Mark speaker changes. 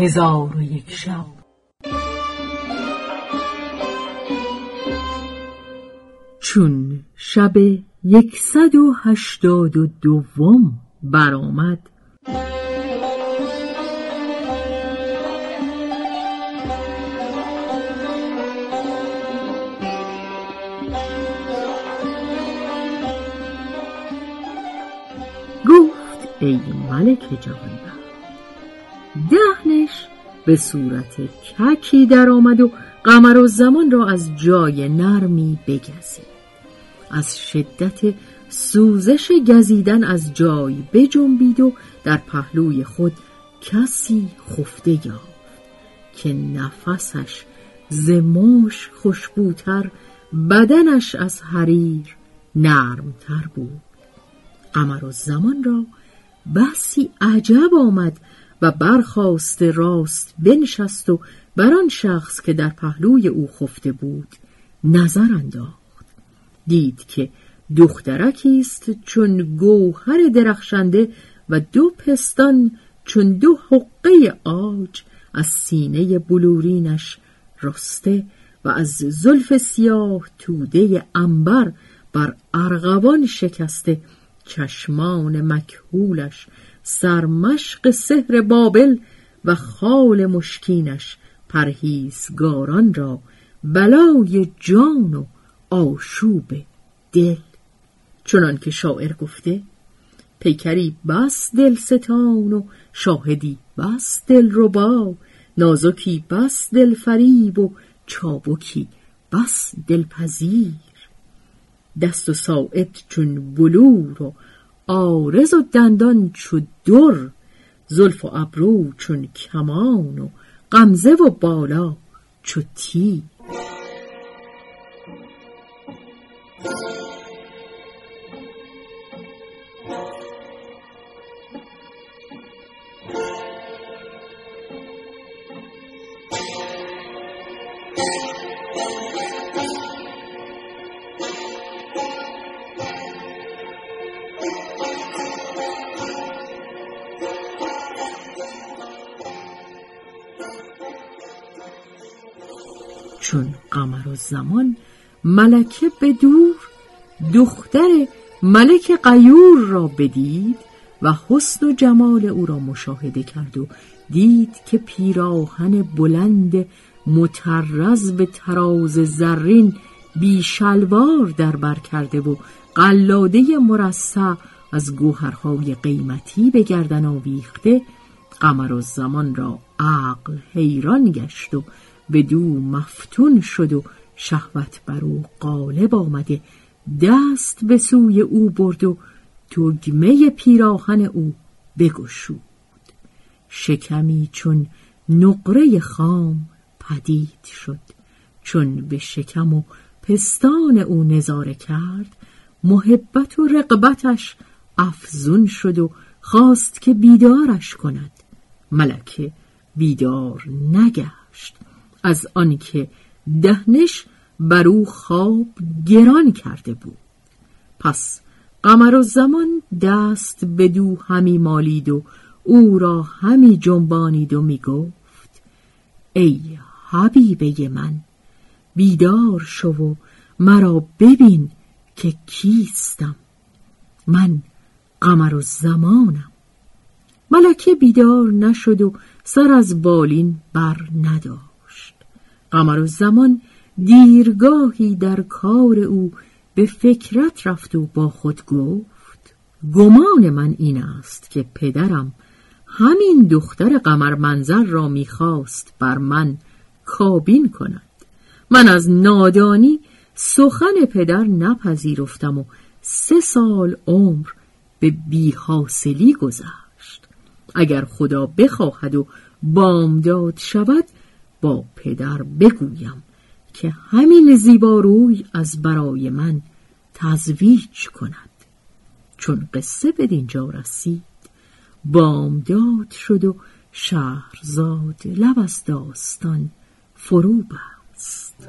Speaker 1: هزار و یک شب.
Speaker 2: چون شب یکصد و هشتاد و دوم برآمد گفت ای ملک جوانبخت دهنش به صورت ککی در آمد و قمر و زمان را از جای نرمی بگزید. از شدت سوزش گزیدن از جای بجنبید و در پهلوی خود کسی خفته یافت که نفسش ز مشک خوشبوتر بدنش از حریر نرمتر بود. قمر و زمان را بسی عجب آمد و برخواست راست بنشست و بر آن شخص که در پهلوی او خفته بود نظر انداخت. دید که دخترکی است چون گوهر درخشنده و دو پستان چون دو حقه آج از سینه بلورینش رسته و از زلف سیاه توده انبر بر ارغوان شکسته چشمان مکهولش سرمشق سحر بابل و خال مشکینش پرهیزگاران را بلای جان و آشوب دل. چنان که شاعر گفته پیکری بس دل ستان و شاهدی بس دل ربا نازکی بس دل فریب و چابکی بس دلپذیر. دست و ساعد چون بلور و آرز و دندان چو در زلف و ابرو چون کمان و غمزه و بالا چو تیر. چون قمر و زمان ملکه به دور دختر ملک قیور را بدید و حسن و جمال او را مشاهده کرد و دید که پیراهن بلند مترز به تراز زرین بیشلوار در بر کرده و قلاده مرصع از گوهرهای قیمتی به گردن آویخته قمر و زمان را عقل حیران گشت و به دو مفتون شد و شهوت بر او غالب آمده. دست به سوی او برد و تگمه پیراهن او بگشود. شکمی چون نقره خام پدید شد. چون به شکم و پستان او نظاره کرد محبت و رقبتش افزون شد و خواست که بیدارش کند. ملکه بیدار نگشت از آنکه دهنش بر او خواب گران کرده بود. پس قمر و زمان دست به دو همی مالید و او را همی جنبانید و می گفت ای حبیبه من بیدار شو و مرا ببین که کیستم. من قمر و زمانم. ملکه بیدار نشد و سر از بالین بر نداشت. قمر زمان دیرگاهی در کار او به فکرت رفت و با خود گفت گمان من این است که پدرم همین دختر قمر منظر را می‌خواست بر من کابین کند. من از نادانی سخن پدر نپذیرفتم و سه سال عمر به بیحاصلی گذشت. اگر خدا بخواهد و بامداد شود با پدر بگویم که همین زیباروی از برای من تزویج کند. چون قصه به دینجا رسید بامداد شد و شهرزاد لب از داستان فرو بست.